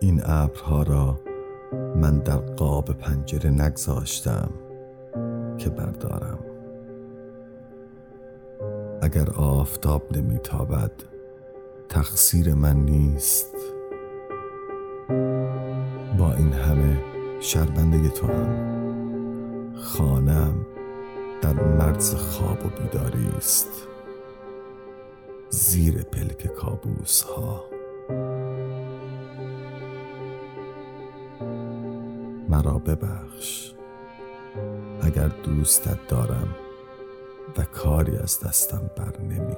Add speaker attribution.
Speaker 1: این ابرها را من در قاب پنجره نگذاشتم که بردارم. اگر آفتاب نمیتابد تقصیر من نیست. با این همه شرمنده تو هم خانم در مرز خواب و بیداری است. زیر پلک کابوس ها مرا ببخش. اگر دوستت دارم و کاری از دستم بر نمی